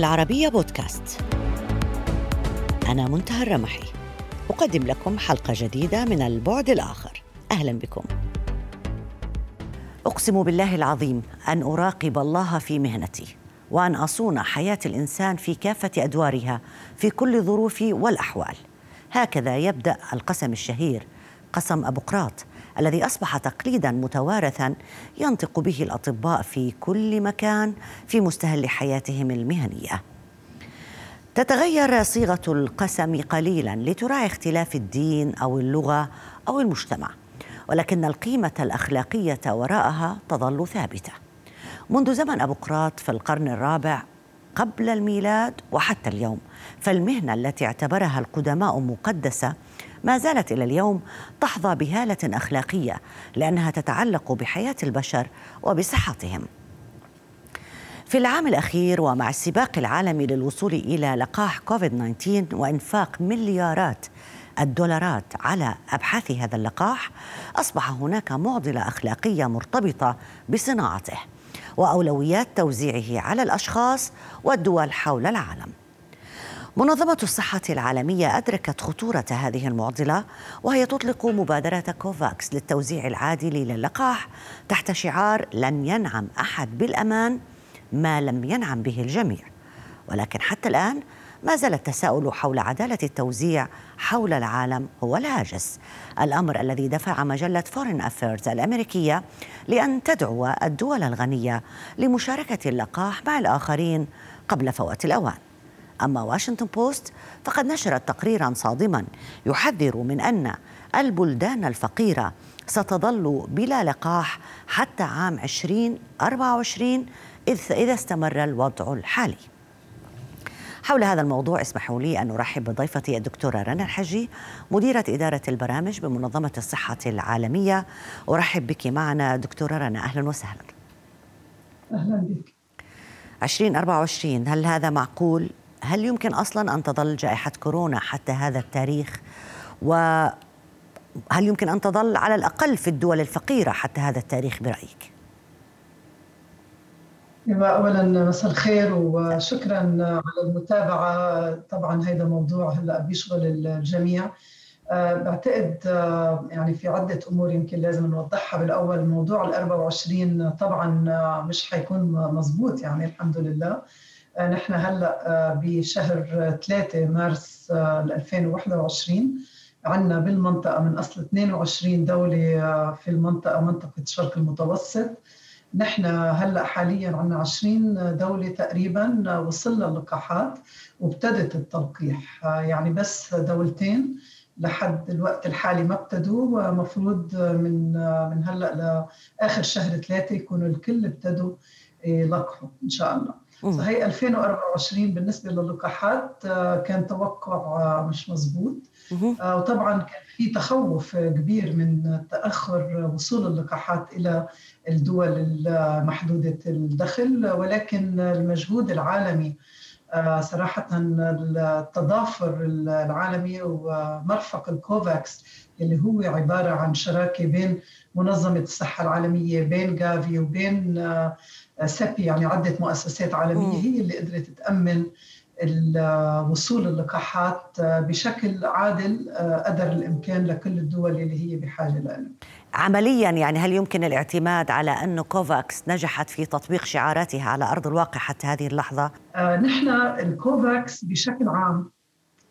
العربية بودكاست. أنا منتهى الرمحي. أقدم لكم حلقة جديدة من البعد الآخر. أهلا بكم. أقسم بالله العظيم أن أراقب الله في مهنتي وأن أصون حياة الإنسان في كافة أدوارها في كل الظروف والأحوال. هكذا يبدأ القسم الشهير قسم أبوقراط الذي أصبح تقليدا متوارثا ينطق به الأطباء في كل مكان في مستهل حياتهم المهنية. تتغير صيغة القسم قليلا لتراعي اختلاف الدين أو اللغة أو المجتمع ولكن القيمة الأخلاقية وراءها تظل ثابتة. منذ زمن ابوقراط في القرن الرابع قبل الميلاد وحتى اليوم فالمهنة التي اعتبرها القدماء مقدسة ما زالت إلى اليوم تحظى بهالة أخلاقية لأنها تتعلق بحياة البشر وبصحتهم. في العام الأخير ومع السباق العالمي للوصول إلى لقاح كوفيد 19 وإنفاق مليارات الدولارات على أبحاث هذا اللقاح أصبح هناك معضلة أخلاقية مرتبطة بصناعته وأولويات توزيعه على الأشخاص والدول حول العالم. منظمة الصحة العالمية أدركت خطورة هذه المعضلة وهي تطلق مبادرة كوفاكس للتوزيع العادل للقاح تحت شعار لن ينعم أحد بالأمان ما لم ينعم به الجميع ولكن حتى الآن ما زال التساؤل حول عدالة التوزيع حول العالم هو الهاجس الأمر الذي دفع مجلة Foreign Affairs الأمريكية لأن تدعو الدول الغنية لمشاركة اللقاح مع الآخرين قبل فوات الأوان. أما واشنطن بوست فقد نشرت تقريرا صادما يحذر من أن البلدان الفقيرة ستظل بلا لقاح حتى عام 2024 إذا استمر الوضع الحالي. حول هذا الموضوع اسمحوا لي أن أرحب بضيفتي الدكتورة رنا الحجي مديرة إدارة البرامج بمنظمة الصحة العالمية. أرحب بك معنا دكتورة رنا أهلا وسهلا. أهلا بك. 2024 هل هذا معقول؟ هل يمكن أصلا أن تظل جائحة كورونا حتى هذا التاريخ؟ وهل يمكن أن تظل على الأقل في الدول الفقيرة حتى هذا التاريخ برأيك؟ اولا مساء الخير وشكرا على المتابعة. طبعا هذا موضوع هلأ بيشغل الجميع. آه، بعتقد آه، يعني في عدة أمور يمكن لازم نوضحها. بالأول موضوع ال 24 طبعا مش حيكون مزبوط يعني الحمد لله. نحن هلا آه، بشهر 3 مارس 2021 آه، عندنا بالمنطقة من أصل 22 دولة آه، في المنطقة منطقة الشرق المتوسط. نحن هلا حاليا عندنا 20 دولة تقريبا وصلنا اللقاحات وابتدت التلقيح. يعني بس دولتين لحد الوقت الحالي ما ابتدوا مفروض من من هلا لآخر شهر ثلاثة يكونوا الكل ابتدوا يلقحوا إن شاء الله. فهي 2024 بالنسبة للقاحات آه، كان توقع آه، مش مزبوط آه، وطبعا كان في تخوف كبير من تأخر وصول اللقاحات إلى الدول المحدودة الدخل ولكن المجهود العالمي صراحة التضافر العالمي ومرفق الكوفاكس اللي هو عبارة عن شراكة بين منظمة الصحة العالمية بين جافي وبين سيبي يعني عدة مؤسسات عالمية هي اللي قدرت تأمن وصول اللقاحات بشكل عادل قدر الإمكان لكل الدول اللي هي بحاجة له. عمليا يعني هل يمكن الاعتماد على انه كوفاكس نجحت في تطبيق شعاراتها على أرض الواقع حتى هذه اللحظة؟ آه نحن الكوفاكس بشكل عام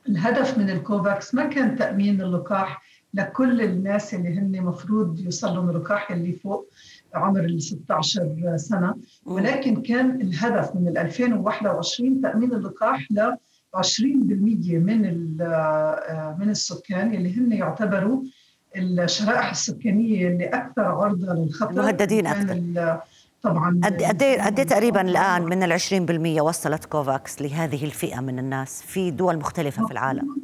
الهدف من الكوفاكس ما كان تأمين اللقاح لكل الناس اللي هن مفروض يوصلوا اللقاح اللي فوق عمر ال 16 سنة. ولكن كان الهدف من 2021 تأمين اللقاح ل 20% من آه، من السكان اللي هن يعتبروا الشرائح السكانية اللي أكثر عرضة للخطر. مهددين أكثر. طبعا قد قد إيه تقريبا الآن من ال 20% وصلت كوفاكس لهذه الفئة من الناس في دول مختلفة في العالم؟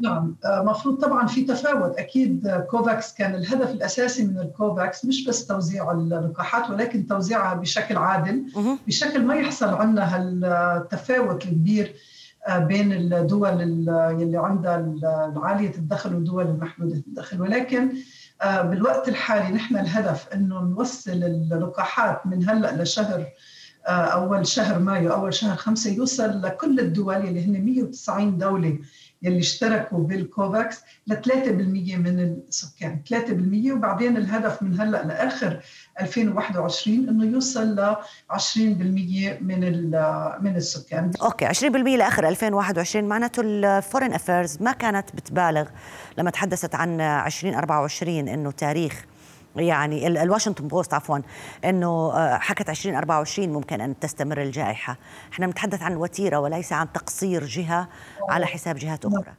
نعم. آه، مفروض طبعا في تفاوت. أكيد كوفاكس كان الهدف الأساسي من الكوفاكس مش بس توزيع اللقاحات ولكن توزيعها بشكل عادل بشكل ما يحصل عندنا هالتفاوت الكبير آه، بين الدول اللي عندها عالية الدخل والدول المحدودة الدخل. ولكن آه، بالوقت الحالي نحن الهدف إنه نوصل اللقاحات من هلأ لشهر أول شهر مايو أول شهر خمسة يوصل لكل الدول اللي هن 190 دولة يلي اشتركوا بالكوفاكس ل 3% من السكان 3% وبعدين الهدف من هلأ لآخر 2021 إنه يوصل ل 20% من من السكان. أوكي 20% لآخر 2021 معناته ال foreign affairs ما كانت بتبالغ لما تحدثت عن 2024 إنه تاريخ يعني الواشنطن بوست عفوا إنه آه، حكت 2024 ممكن أن تستمر الجائحة، إحنا بنتحدث عن وتيره وليس عن تقصير جهة على حساب جهات أخرى.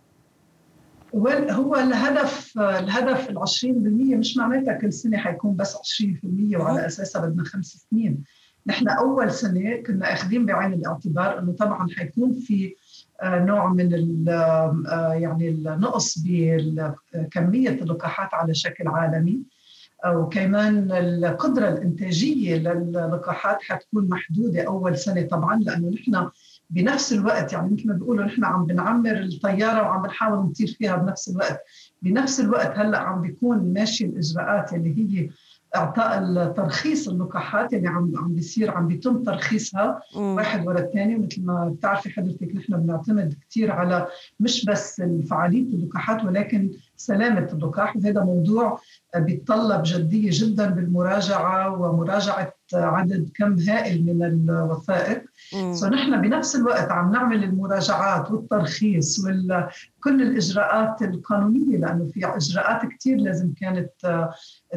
هو الهدف الهدف ال 20% مش معناتها كل سنة حيكون بس 20% وعلى أساسها بدنا خمس سنين، نحن أول سنة كنا أخذين بعين الاعتبار إنه طبعا حيكون في آه، نوع من آه، يعني النقص بكميه اللقاحات على شكل عالمي. وكمان القدرة الإنتاجية للقاحات حتكون محدودة أول سنة طبعا لأنه نحن بنفس الوقت يعني مثل ما بيقولوا نحن عم بنعمر الطيارة وعم بنحاول نطير فيها بنفس الوقت بنفس الوقت هلأ عم بيكون ماشي الإجراءات اللي هي إعطاء الترخيص اللقاحات اللي عم عم بيصير عم بيتم ترخيصها مم. واحد ورا الثاني ومثل ما بتعرفي حضرتك نحن بنعتمد كثير على مش بس فعاليه اللقاحات ولكن سلامة اللقاح وهذا موضوع بيتطلب جدية جدا بالمراجعة ومراجعة عدد كم هائل من الوثائق. فنحن بنفس الوقت عم نعمل المراجعات والترخيص وكل الإجراءات القانونية لأنه في إجراءات كثير لازم كانت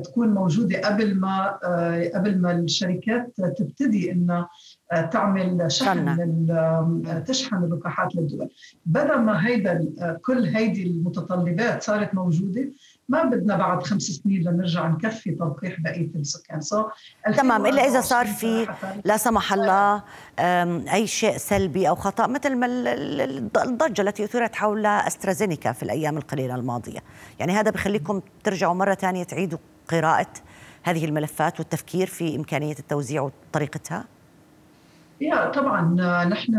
تكون موجودة قبل ما قبل ما الشركات تبتدي إنها تعمل شحن تشحن اللقاحات للدول. بدل ما هيدا كل هيدي المتطلبات صارت موجودة ما بدنا بعد خمس سنين لنرجع نكفي تلقيح بقية السكان سو تمام إلا إذا صار في لا سمح الله أي شيء سلبي أو خطأ مثل ما الضجة التي أثيرت حول أسترازينيكا في الأيام القليلة الماضية. يعني هذا بخليكم ترجعوا مرة ثانية تعيدوا قراءة هذه الملفات والتفكير في إمكانية التوزيع وطريقتها؟ يا طبعا نحن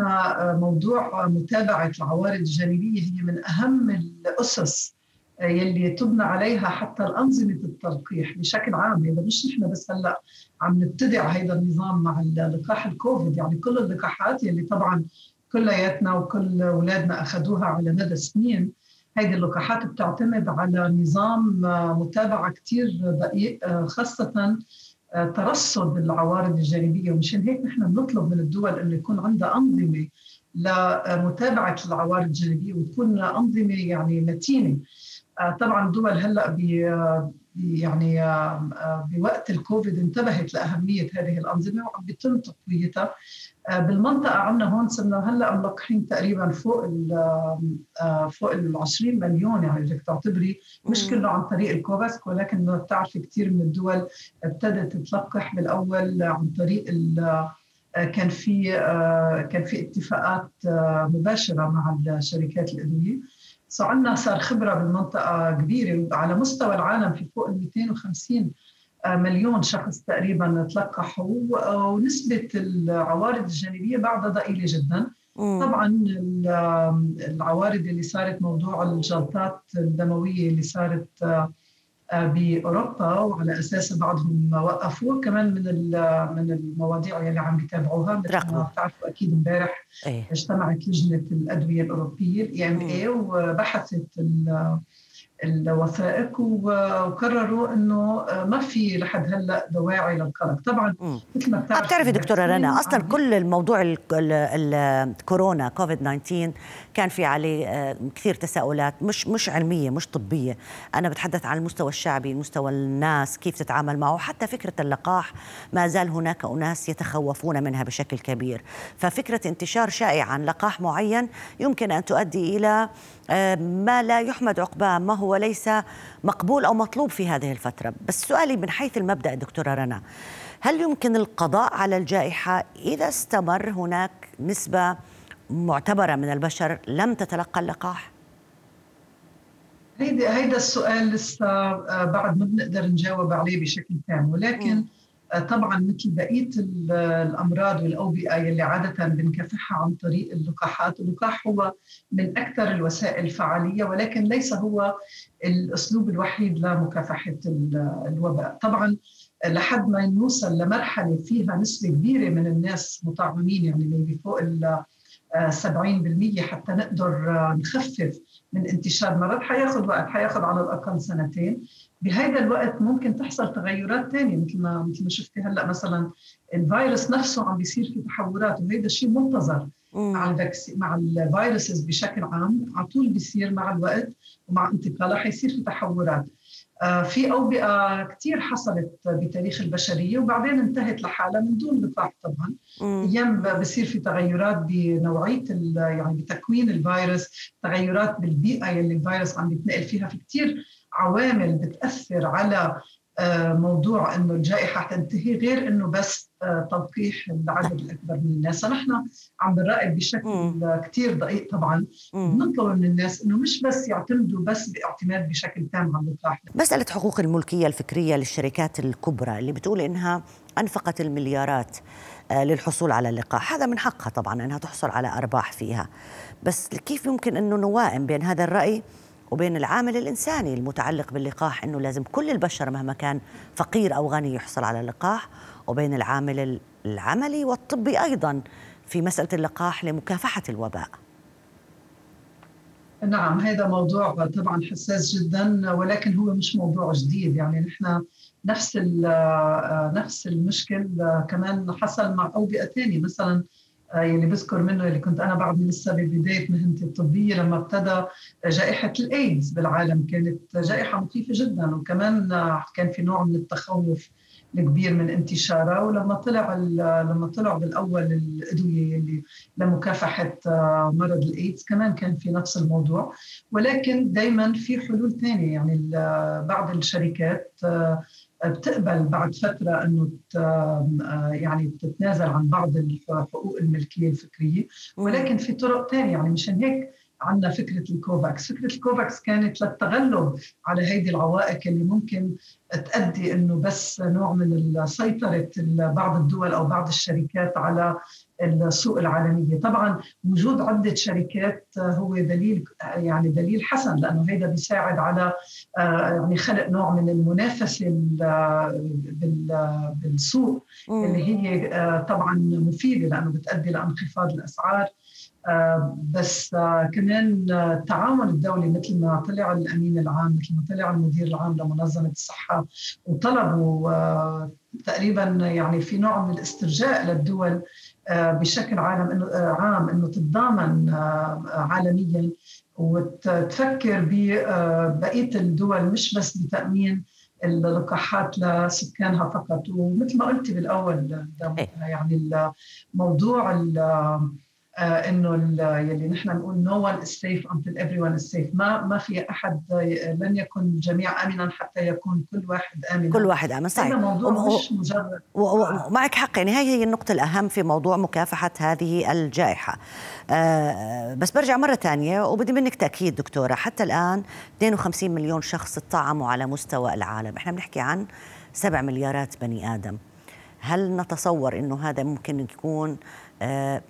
موضوع متابعة العوارض الجانبية هي من أهم الأسس يلي تبنى عليها حتى الأنظمة التلقيح بشكل عام هذا مش نحن بس هلأ عم نبتدع هذا النظام مع لقاح الكوفيد يعني كل اللقاحات يلي طبعا كلياتنا وكل أولادنا أخذوها على مدى سنين هذه اللقاحات بتعتمد على نظام متابعة كثير دقيق خاصة ترصد العوارض الجانبية. ومشان هيك نحن بنطلب من الدول إنه يكون عندها أنظمة لمتابعة العوارض الجانبية وتكون أنظمة يعني متينة. آه، طبعا دول هلأ بي يعني آه، آه، بوقت الكوفيد انتبهت لأهمية هذه الأنظمة وعم بيتم تقويتها. بالمنطقة عندنا هون صرنا هلأ ملقحين تقريبا فوق ال فوق ال 20 مليون يعني بدك تعتبري. مش كله عن طريق الكوفاسك ولكن بتعرفي كثير من الدول ابتدت تلقح بالأول عن طريق كان في كان في اتفاقات مباشرة مع الشركات الادويه عندنا صار خبرة بالمنطقة كبيرة. على مستوى العالم في فوق ال 250 آه، مليون شخص تقريبا تلقحوا ونسبة العوارض الجانبية بعدها ضئيلة جدا. طبعا العوارض اللي صارت موضوع الجلطات الدموية اللي صارت آه، آه، بأوروبا وعلى اساسها بعضهم وقفوا كمان من من المواضيع اللي عم بيتابعوها مثل ما بتعرفوا أكيد امبارح إيه؟ اجتمعت لجنة الأدوية الأوروبية ال EMA وبحثت الوثائق وقرروا إنه ما في لحد هلأ دواعي للقلق. طبعا مثل ما بتعرفي بتعرفي دكتورة رنا أصلا كل الموضوع الكورونا كوفيد 19 كان في عليه آه، كثير تساؤلات مش مش علمية مش طبية. أنا بتحدث عن المستوى الشعبي مستوى الناس كيف تتعامل معه حتى فكرة اللقاح ما زال هناك أناس يتخوفون منها بشكل كبير. ففكرة انتشار شائع عن لقاح معين يمكن أن تؤدي إلى ما لا يحمد عقباه ما هو ليس مقبول أو مطلوب في هذه الفترة. بس سؤالي من حيث المبدأ دكتورة رنا هل يمكن القضاء على الجائحة إذا استمر هناك نسبة معتبرة من البشر لم تتلقى اللقاح؟ هيدا هيدا السؤال لسه آه، بعد ما بنقدر نجاوب عليه بشكل تام. ولكن م. آه، طبعا مثل بقية الأمراض والأوبئة يلي عادة بنكافحها عن طريق اللقاحات، اللقاح هو من أكثر الوسائل فعاليه ولكن ليس هو الأسلوب الوحيد لمكافحة الوباء، طبعا لحد ما نوصل لمرحلة فيها نسبة كبيرة من الناس مطعمين يعني اللي فوق ال 70% حتى نقدر نخفف من انتشار مرض حياخذ وقت حياخذ على الأقل سنتين. بهذا الوقت ممكن تحصل تغيرات ثانية مثل ما مثل ما شفتي هلأ مثلا الفيروس نفسه عم بيصير في تحورات وهذا الشيء منتظر مع ال vacci مع ال viruses بشكل عام. على طول بيصير مع الوقت ومع انتقالها حيصير في تحورات. آه، في أوبئة كثير حصلت بتاريخ البشرية وبعدين انتهت لحالها من دون لقاح طبعا. أيام بصير في تغيرات بنوعية يعني بتكوين الفيروس تغيرات بالبيئة اللي الفيروس عم يتنقل فيها. في كثير عوامل بتأثر على آه، موضوع إنه الجائحة تنتهي غير إنه بس آه، تلقيح العدد الأكبر من الناس، فنحن عم بنراقب بشكل كثير دقيق طبعا. بنطلب من الناس إنه مش بس يعتمدوا بس باعتماد بشكل تام على اللقاح. مسألة حقوق الملكية الفكرية للشركات الكبرى اللي بتقول إنها أنفقت المليارات آه، للحصول على اللقاح، هذا من حقها طبعا إنها تحصل على أرباح فيها. بس كيف يمكن إنه نوائم بين هذا الرأي؟ وبين العامل الإنساني المتعلق باللقاح أنه لازم كل البشر مهما كان فقير أو غني يحصل على اللقاح وبين العامل العملي والطبي أيضا في مسألة اللقاح لمكافحة الوباء. نعم هذا موضوع طبعا حساس جدا ولكن هو مش موضوع جديد. يعني نحن نفس نفس المشكل كمان حصل مع أوبئة ثانية. مثلا يعني بذكر منه اللي كنت أنا بعد لسه ببداية مهنتي الطبية لما ابتدى جائحة الايدز بالعالم كانت جائحة مخيفه جدا وكمان كان في نوع من التخوف الكبير من انتشارها ولما طلع لما طلع بالأول الأدوية اللي لمكافحة مرض الايدز كمان كان في نفس الموضوع. ولكن دائما في حلول ثانية يعني بعض الشركات بتقبل بعد فترة إنه يعني تتنازل عن بعض حقوق الملكية الفكرية. ولكن في طرق ثانية يعني مشان هيك عندنا فكرة الكوفاكس، فكرة الكوفاكس كانت للتغلب على هذه العوائق اللي ممكن تؤدي إنه بس نوع من سيطره بعض الدول أو بعض الشركات على السوق العالمية، طبعا وجود عدة شركات هو دليل يعني دليل حسن لأنه هذا بيساعد على يعني خلق نوع من المنافسة بالسوق اللي هي طبعا مفيدة لأنه بتؤدي لانخفاض الأسعار آه، بس آه، كمان التعاون الدولي مثل ما طلع الأمين العام مثل ما طلع المدير العام لمنظمة الصحة وطلبوا آه، تقريبا يعني في نوع من الاسترجاع للدول بشكل عالم إنه عام إنه تتضامن عالميا وتفكر ببقيه الدول مش بس بتأمين اللقاحات لسكانها فقط ومثل ما قلتي بالأول إيه. يعني الموضوع آه، إنه يلي نحن نقول no one is safe until everyone is safe ما ما في أحد لن يكون الجميع امنا حتى يكون كل واحد امن كل واحد امن صحيح. هذا موضوع و... مش مجرد. ومعك حق. يعني هي هي النقطة الأهم في موضوع مكافحة هذه الجائحة. آه بس برجع مرة ثانية وبدي منك تأكيد دكتورة. حتى الآن 52 مليون شخص تطعموا على مستوى العالم. إحنا بنحكي عن 7 مليارات بني آدم. هل نتصور إنه هذا ممكن يكون آه،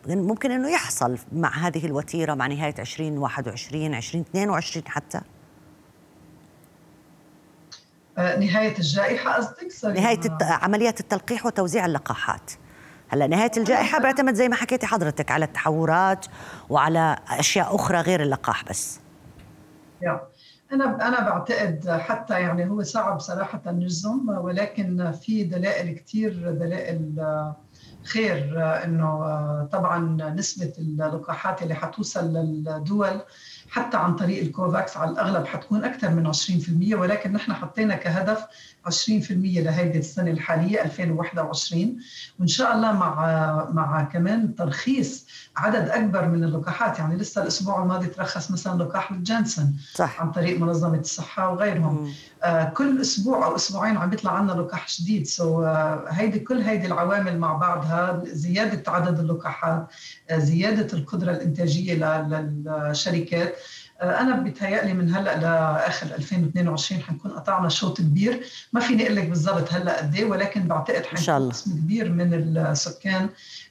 ممكن إنه يحصل مع هذه الوتيرة مع نهاية 2021 2022 حتى. آه، نهاية الجائحة قصدك؟ نهاية الت... عمليات التلقيح وتوزيع اللقاحات. هلأ نهاية الجائحة بيعتمد زي ما حكيتي حضرتك على التحورات وعلى أشياء أخرى غير اللقاح بس. أنا أنا بعتقد حتى يعني هو صعب صراحة نجزم ولكن في دلائل كثير دلائل خير إنه طبعا نسبة اللقاحات اللي حتوصل للدول حتى عن طريق الكوفاكس على الأغلب حتكون أكثر من 20% ولكن نحن حطينا كهدف 20% لهيدي السنة الحالية 2021 وإن شاء الله مع مع كمان ترخيص عدد أكبر من اللقاحات. يعني لسه الأسبوع الماضي ترخص مثلا لقاح الجانسون صح. عن طريق منظمة الصحة وغيرهم. آه كل أسبوع أو أسبوعين عم بيطلع عنا لقاح جديد. سو آه هيدي كل هيدي العوامل مع بعضها. زيادة عدد اللقاحات آه زيادة القدرة الإنتاجية للشركات. أنا بيتهيألي من هلأ لآخر 2022 حنكون قطعنا شوط كبير. ما فيني أقول لك بالضبط هلأ قد إيه ولكن بعتقد حيكون قسم كبير من السكان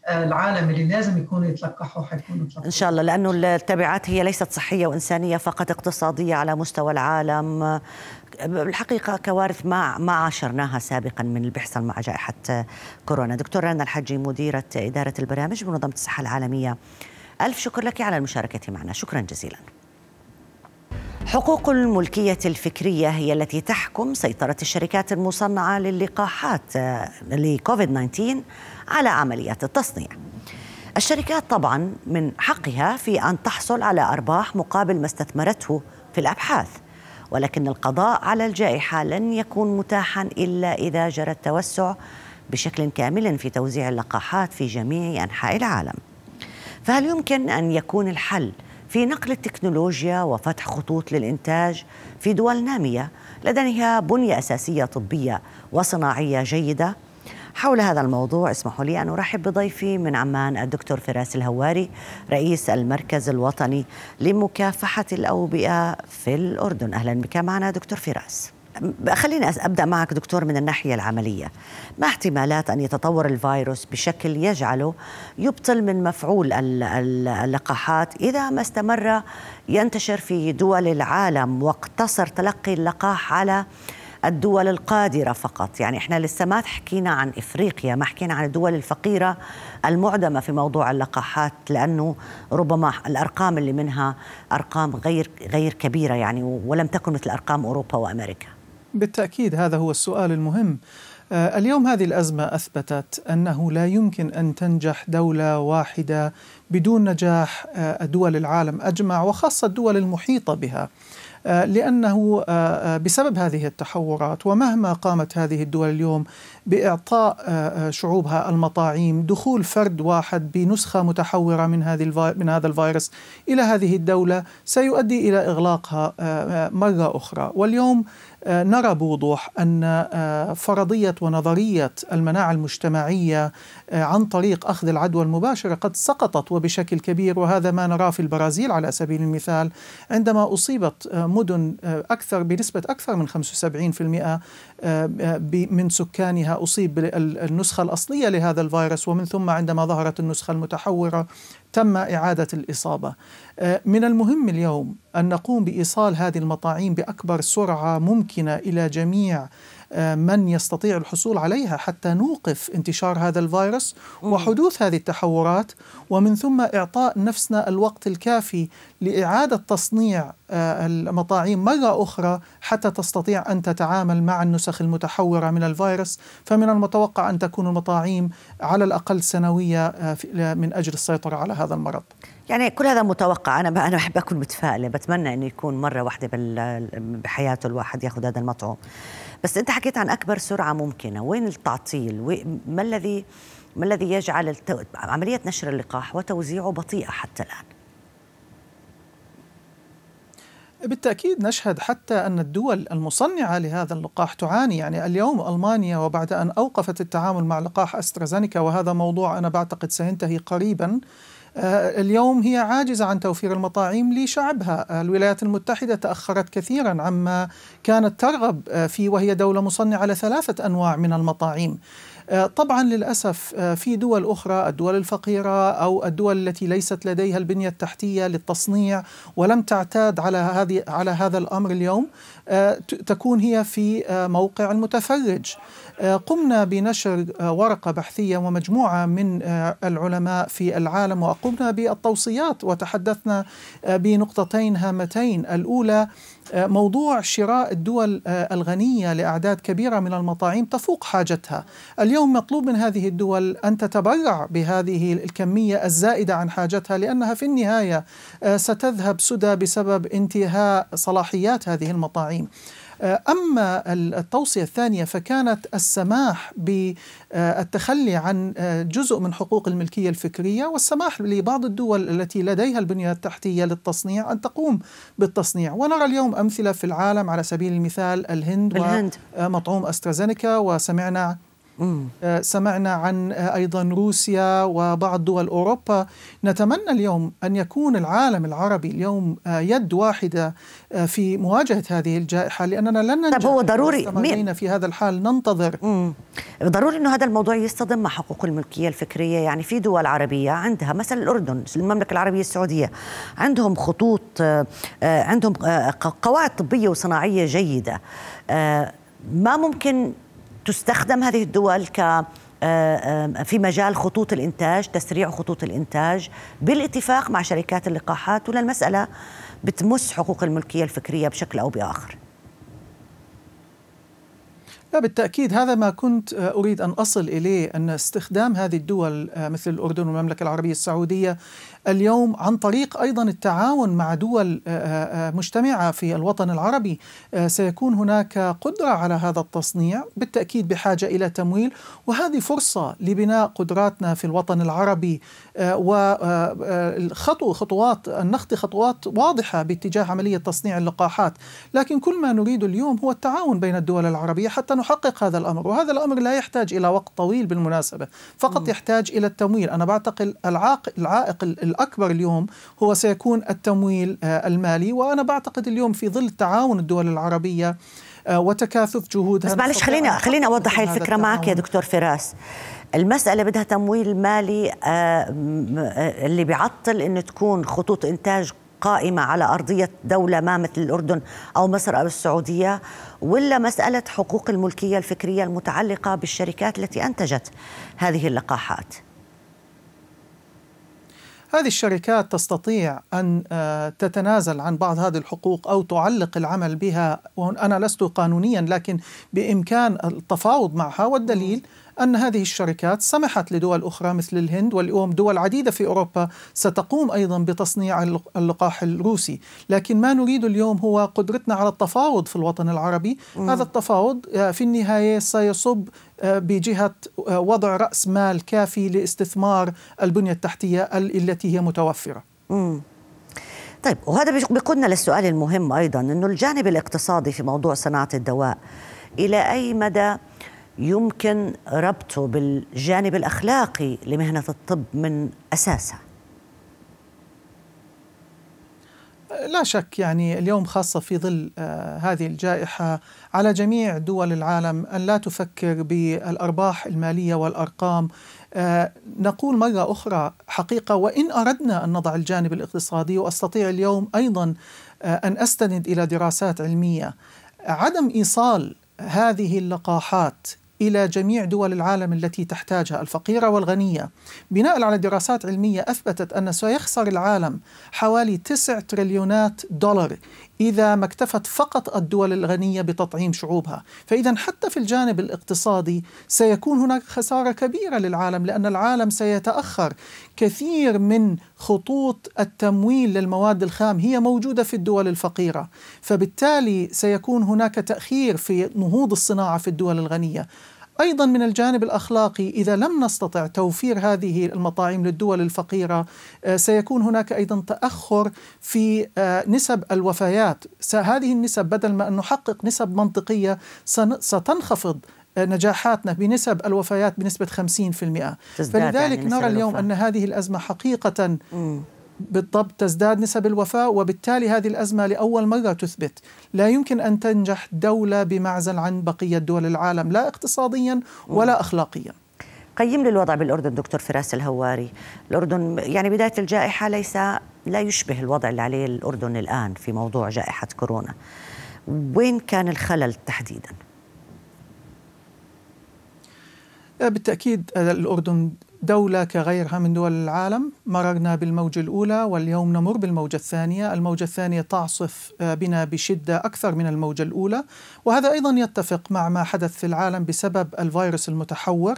العالم اللي لازم يكونوا يتلقحوا حيكونوا يتلقحوا. إن شاء الله لأنه التبعات هي ليست صحية وإنسانية فقط اقتصادية على مستوى العالم. بالحقيقة كوارث ما ما عاشرناها سابقا من اللي بيحصل مع جائحة كورونا. دكتور رنا الحجي مديرة إدارة البرامج بمنظمة الصحة العالمية. ألف شكر لك على المشاركة معنا. شكرا جزيلا. حقوق الملكية الفكرية هي التي تحكم سيطرة الشركات المصنعة للقاحات لكوفيد 19 على عمليات التصنيع. الشركات طبعا من حقها في أن تحصل على أرباح مقابل ما استثمرته في الأبحاث. ولكن القضاء على الجائحة لن يكون متاحا إلا إذا جرى التوسع بشكل كامل في توزيع اللقاحات في جميع أنحاء العالم. فهل يمكن أن يكون الحل في نقل التكنولوجيا وفتح خطوط للإنتاج في دول نامية لديها بنية أساسية طبية وصناعية جيدة. حول هذا الموضوع اسمحوا لي أن أرحب بضيفي من عمان الدكتور فراس الهواري رئيس المركز الوطني لمكافحة الأوبئة في الأردن. أهلا بك معنا دكتور فراس. خليني أبدأ معك دكتور من الناحية العملية. ما احتمالات أن يتطور الفيروس بشكل يجعله يبطل من مفعول اللقاحات إذا ما استمر ينتشر في دول العالم واقتصر تلقي اللقاح على الدول القادرة فقط. يعني إحنا لسه ما حكينا عن إفريقيا ما حكينا عن الدول الفقيرة المعدمة في موضوع اللقاحات لأنه ربما الأرقام اللي منها أرقام غير غير كبيرة يعني ولم تكن مثل أرقام أوروبا وأمريكا. بالتأكيد هذا هو السؤال المهم. آه، اليوم هذه الأزمة أثبتت أنه لا يمكن أن تنجح دولة واحدة بدون نجاح آه، دول العالم أجمع وخاصة الدول المحيطة بها. آه، لأنه بسبب هذه التحورات ومهما قامت هذه الدول اليوم بإعطاء شعوبها المطاعيم دخول فرد واحد بنسخة متحورة من هذه من هذا الفيروس إلى هذه الدولة سيؤدي إلى إغلاقها مرة أخرى. واليوم نرى بوضوح أن آه، فرضية ونظرية المناعة المجتمعية آه، عن طريق أخذ العدوى المباشره قد سقطت وبشكل كبير وهذا ما نراه في البرازيل على سبيل المثال عندما أصيبت مدن أكثر بنسبة أكثر من 75% من سكانها أصيب بالنسخه الأصلية لهذا الفيروس ومن ثم عندما ظهرت النسخة المتحورة تم إعادة الإصابة. آه، من المهم اليوم أن نقوم بإيصال هذه المطاعيم بأكبر سرعة ممكنة إلى جميع من يستطيع الحصول عليها حتى نوقف انتشار هذا الفيروس وحدوث هذه التحورات ومن ثم إعطاء نفسنا الوقت الكافي لإعادة تصنيع آه، المطاعيم مرة أخرى حتى تستطيع أن تتعامل مع النسخ المتحورة من الفيروس. فمن المتوقع أن تكون المطاعيم على الأقل سنوية آه، من أجل السيطرة على هذا المرض. يعني كل هذا متوقع. أنا أنا بحب أكون متفائلة. بتمنى إنه يكون مرة واحدة بحياته الواحد يأخذ هذا المطعوم بس انت حكيت عن أكبر سرعة ممكنة. وين التعطيل؟ ما الذي ما الذي يجعل التو... عملية نشر اللقاح وتوزيعه بطيئة حتى الآن؟ بالتأكيد نشهد حتى أن الدول المصنعة لهذا اللقاح تعاني. يعني اليوم ألمانيا وبعد أن أوقفت التعامل مع لقاح أسترازينيكا وهذا موضوع أنا بعتقد سينتهي قريبا. اليوم هي عاجزة عن توفير المطاعيم لشعبها. الولايات المتحدة تأخرت كثيرا عما كانت ترغب آه، فيه وهي دولة مصنعة لثلاثة أنواع من المطاعيم آه، طبعا للأسف في دول أخرى الدول الفقيرة أو الدول التي ليست لديها البنية التحتية للتصنيع ولم تعتاد على هذه على هذا الأمر اليوم تكون هي في موقع المتفرج قمنا بنشر ورقة بحثية ومجموعة من العلماء في العالم وقمنا بالتوصيات وتحدثنا بنقطتين هامتين الأولى موضوع شراء الدول الغنية لأعداد كبيرة من المطاعيم تفوق حاجتها. اليوم مطلوب من هذه الدول أن تتبرع بهذه الكمية الزائدة عن حاجتها لأنها في النهاية ستذهب سدى بسبب انتهاء صلاحيات هذه المطاعيم. أما التوصية الثانية فكانت السماح بالتخلي عن جزء من حقوق الملكية الفكرية والسماح لبعض الدول التي لديها البنية التحتية للتصنيع أن تقوم بالتصنيع ونرى اليوم أمثلة في العالم على سبيل المثال الهند, الهند. ومطعوم أسترازينيكا وسمعنا آه، سمعنا عن آه، أيضا روسيا وبعض دول اوروبا نتمنى اليوم أن يكون العالم العربي اليوم آه، يد واحدة في مواجهة هذه الجائحة لأننا لن ننجح طب هو ضروري مين؟ في هذا الحال. ننتظر. مم. ضروري إنه هذا الموضوع يصطدم مع حقوق الملكية الفكرية يعني في دول عربية عندها مثلا الأردن المملكة العربية السعودية عندهم خطوط عندهم قواعد طبية وصناعية جيدة. ما ممكن تستخدم هذه الدول ك آه، آه، في مجال خطوط الإنتاج تسريع خطوط الإنتاج بالاتفاق مع شركات اللقاحات ولا المسألة بتمس حقوق الملكية الفكرية بشكل أو بآخر. لا بالتأكيد هذا ما كنت آه، أريد أن أصل إليه أن استخدام هذه الدول مثل الأردن والمملكة العربية السعودية اليوم عن طريق أيضا التعاون مع دول آه، آه، آه، مجتمعة في الوطن العربي. سيكون هناك قدرة على هذا التصنيع بالتأكيد بحاجة إلى تمويل. وهذه فرصة لبناء قدراتنا في الوطن العربي. وخطو خطوات النخطي خطوات واضحة باتجاه عملية تصنيع اللقاحات. لكن كل ما نريد اليوم هو التعاون بين الدول العربية حتى نحقق هذا الأمر. وهذا الأمر لا يحتاج إلى وقت طويل بالمناسبة. فقط يحتاج إلى التمويل. أنا بعتقد العائق الأكبر اليوم هو سيكون التمويل آه، المالي وأنا بعتقد اليوم في ظل تعاون الدول العربية آه، وتكاثف جهودها بس معلش خلينا خلينا أوضح هاي الفكرة معك يا دكتور فراس. المسألة بدها تمويل مالي آه، اللي بيعطل انه تكون خطوط إنتاج قائمة على أرضية دولة ما مثل الأردن أو مصر أو السعودية ولا مسألة حقوق الملكية الفكرية المتعلقة بالشركات التي أنتجت هذه اللقاحات. هذه الشركات تستطيع أن آه، تتنازل عن بعض هذه الحقوق أو تعلق العمل بها وأنا لست قانونيا لكن بإمكان التفاوض معها والدليل أن هذه الشركات سمحت لدول أخرى مثل الهند واليوم دول عديدة في أوروبا ستقوم أيضا بتصنيع اللقاح الروسي لكن ما نريد اليوم هو قدرتنا على التفاوض في الوطن العربي مم. هذا التفاوض آه، في النهاية سيصب آه، بجهة آه، وضع رأس مال كافي لاستثمار البنية التحتية التي هي متوفرة مم. طيب وهذا بيقودنا للسؤال المهم أيضا أنه الجانب الاقتصادي في موضوع صناعة الدواء إلى أي مدى يمكن ربطه بالجانب الأخلاقي لمهنة الطب من أساسها. لا شك يعني اليوم خاصة في ظل آه هذه الجائحة على جميع دول العالم أن لا تفكر بالأرباح المالية والأرقام. آه نقول مرة أخرى حقيقة وإن أردنا أن نضع الجانب الاقتصادي وأستطيع اليوم أيضا آه أن أستند إلى دراسات علمية. عدم إيصال هذه اللقاحات إلى جميع دول العالم التي تحتاجها الفقيره والغنيه بناء على دراسات علمية أثبتت أن سيخسر العالم حوالي 9 تريليونات دولار إذا ما اكتفت فقط الدول الغنية بتطعيم شعوبها. فإذا حتى في الجانب الاقتصادي سيكون هناك خسارة كبيرة للعالم لأن العالم سيتأخر. كثير من خطوط التمويل للمواد الخام هي موجودة في الدول الفقيرة. فبالتالي سيكون هناك تأخير في نهوض الصناعة في الدول الغنية. أيضا من الجانب الأخلاقي إذا لم نستطع توفير هذه المطاعم للدول الفقيرة آه، سيكون هناك أيضا تأخر في آه، نسب الوفيات. هذه النسب بدل ما أن نحقق نسب منطقية ستنخفض آه، نجاحاتنا بنسب الوفيات بنسبة 50% فلذلك يعني نرى اليوم أن هذه الأزمة حقيقة بالضبط تزداد نسب الوفاة وبالتالي هذه الأزمة لأول مرة تثبت. لا يمكن أن تنجح دولة بمعزل عن بقية دول العالم لا اقتصاديا ولا أخلاقيا. قيم لي الوضع بالأردن دكتور فراس الهواري. الأردن يعني بداية الجائحة ليس لا يشبه الوضع اللي عليه الأردن الآن في موضوع جائحة كورونا. وين كان الخلل تحديدا؟ بالتأكيد الأردن دولة كغيرها من دول العالم مررنا بالموجة الأولى واليوم نمر بالموجة الثانية الموجة الثانية تعصف آه، بنا بشدة أكثر من الموجة الأولى وهذا أيضا يتفق مع ما حدث في العالم بسبب الفيروس المتحور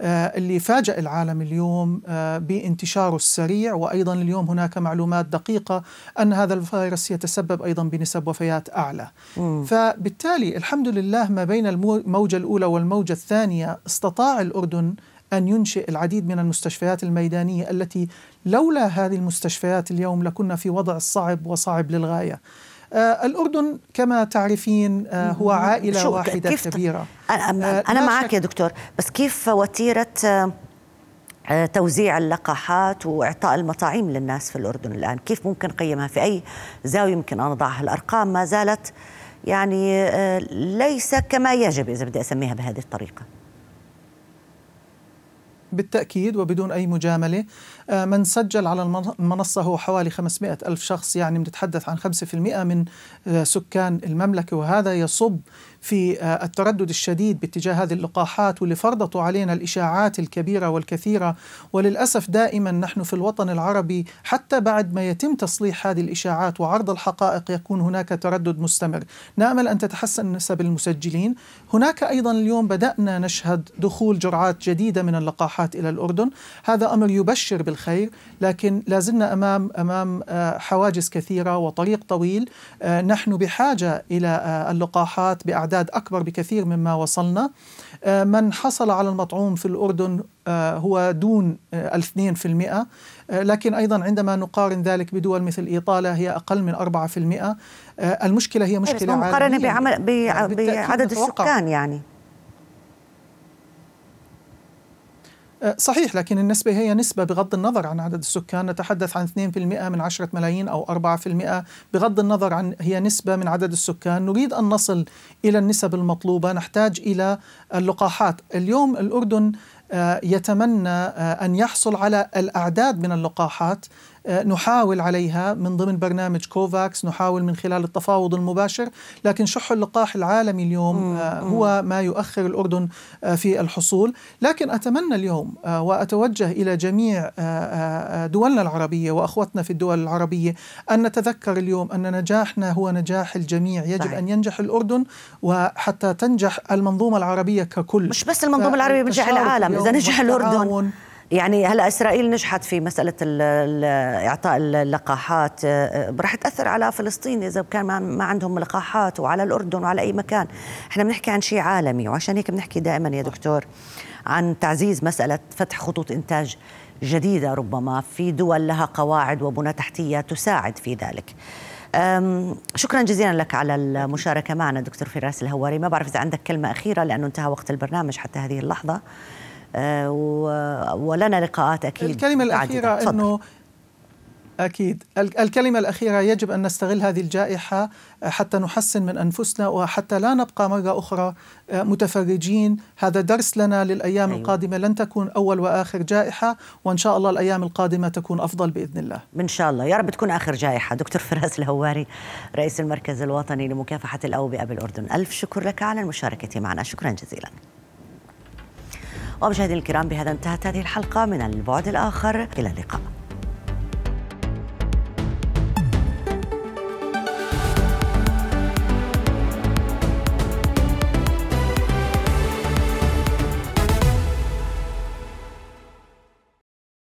آه، اللي فاجأ العالم اليوم آه، بانتشاره السريع وأيضا اليوم هناك معلومات دقيقة أن هذا الفيروس يتسبب أيضا بنسب وفيات أعلى. مم. فبالتالي الحمد لله ما بين الموجة الأولى والموجة الثانية استطاع الأردن أن ينشئ العديد من المستشفيات الميدانية التي لولا هذه المستشفيات اليوم لكنا في وضع صعب وصعب للغاية. الأردن كما تعرفين هو عائلة واحدة كيف كبيرة. أنا, أنا معك يا دكتور بس كيف وتيرة توزيع اللقاحات وإعطاء المطاعيم للناس في الأردن الآن، كيف ممكن قيمها في أي زاوية يمكن ان اضعها؟ الأرقام؟ ما زالت يعني ليس كما يجب إذا بدي أسميها بهذه الطريقة. بالتأكيد وبدون أي مجاملة. آه، من سجل على المنصة هو حوالي 500 ألف شخص يعني بنتحدث عن 5% من آه، سكان المملكة وهذا يصب في آه، التردد الشديد باتجاه هذه اللقاحات واللي فرضته علينا الإشاعات الكبيرة والكثيرة. وللأسف دائما نحن في الوطن العربي حتى بعد ما يتم تصليح هذه الإشاعات وعرض الحقائق يكون هناك تردد مستمر. نأمل أن تتحسن نسب المسجلين. هناك أيضا اليوم بدأنا نشهد دخول جرعات جديدة من اللقاحات إلى الأردن. هذا أمر يبشر بالخير لكن لازلنا أمام أمام آه، حواجز كثيرة وطريق طويل. آه، نحن بحاجة إلى اللقاحات بأعداد أعداد أكبر بكثير مما وصلنا. آه، من حصل على المطعوم في الأردن آه، هو دون آه، الاثنين في المئة. لكن أيضا عندما نقارن ذلك بدول مثل إيطاليا هي أقل من أربعة في المئة. المشكلة هي مشكلة عالمية مقارنة بعمل بعدد السكان يعني أه، صحيح لكن النسبة هي نسبة بغض النظر عن عدد السكان. نتحدث عن 2% من 10 ملايين أو 4% بغض النظر عن هي نسبة من عدد السكان نريد أن نصل إلى النسب المطلوبة. نحتاج إلى اللقاحات. اليوم الأردن أه، يتمنى أه، أن يحصل على الأعداد من اللقاحات. آه، نحاول عليها من ضمن برنامج كوفاكس نحاول من خلال التفاوض المباشر لكن شح اللقاح العالمي اليوم آه، هو ما يؤخر الأردن آه، في الحصول. لكن أتمنى اليوم وأتوجه إلى جميع دولنا العربية وأخوتنا في الدول العربية أن نتذكر اليوم أن نجاحنا هو نجاح الجميع. يجب صحيح. أن ينجح الأردن وحتى تنجح المنظومة العربية ككل. مش بس المنظومة العربية بنجح العالم. إذا نجح الأردن. يعني هلا إسرائيل نجحت في مسألة إعطاء اللقاحات آه، رح تأثر على فلسطين إذا كان ما عندهم لقاحات وعلى الأردن وعلى أي مكان. إحنا بنحكي عن شيء عالمي وعشان هيك بنحكي دائما يا دكتور عن تعزيز مسألة فتح خطوط إنتاج جديدة ربما في دول لها قواعد وبنى تحتية تساعد في ذلك. شكرا جزيلا لك على المشاركة معنا دكتور فراس الهواري. ما بعرف إذا عندك كلمة أخيرة لأنه انتهى وقت البرنامج حتى هذه اللحظة. آه، ولنا لقاءات أكيد الكلمة الأخيرة أنه أكيد. الكلمة الأخيرة يجب أن نستغل هذه الجائحة آه، حتى نحسن من أنفسنا وحتى لا نبقى مرة أخرى آه، متفرجين. هذا درس لنا للأيام أيوة. القادمة. لن تكون أول وآخر جائحة وإن شاء الله الأيام القادمة تكون أفضل بإذن الله. إن شاء الله. يا رب تكون آخر جائحة. دكتور فراس الهواري رئيس المركز الوطني لمكافحة الأوبئة بالأردن. ألف شكر لك على المشاركة معنا. شكرا جزيلا. ومشاهدينا الكرام بهذا انتهت هذه الحلقة من البعد الآخر. إلى اللقاء.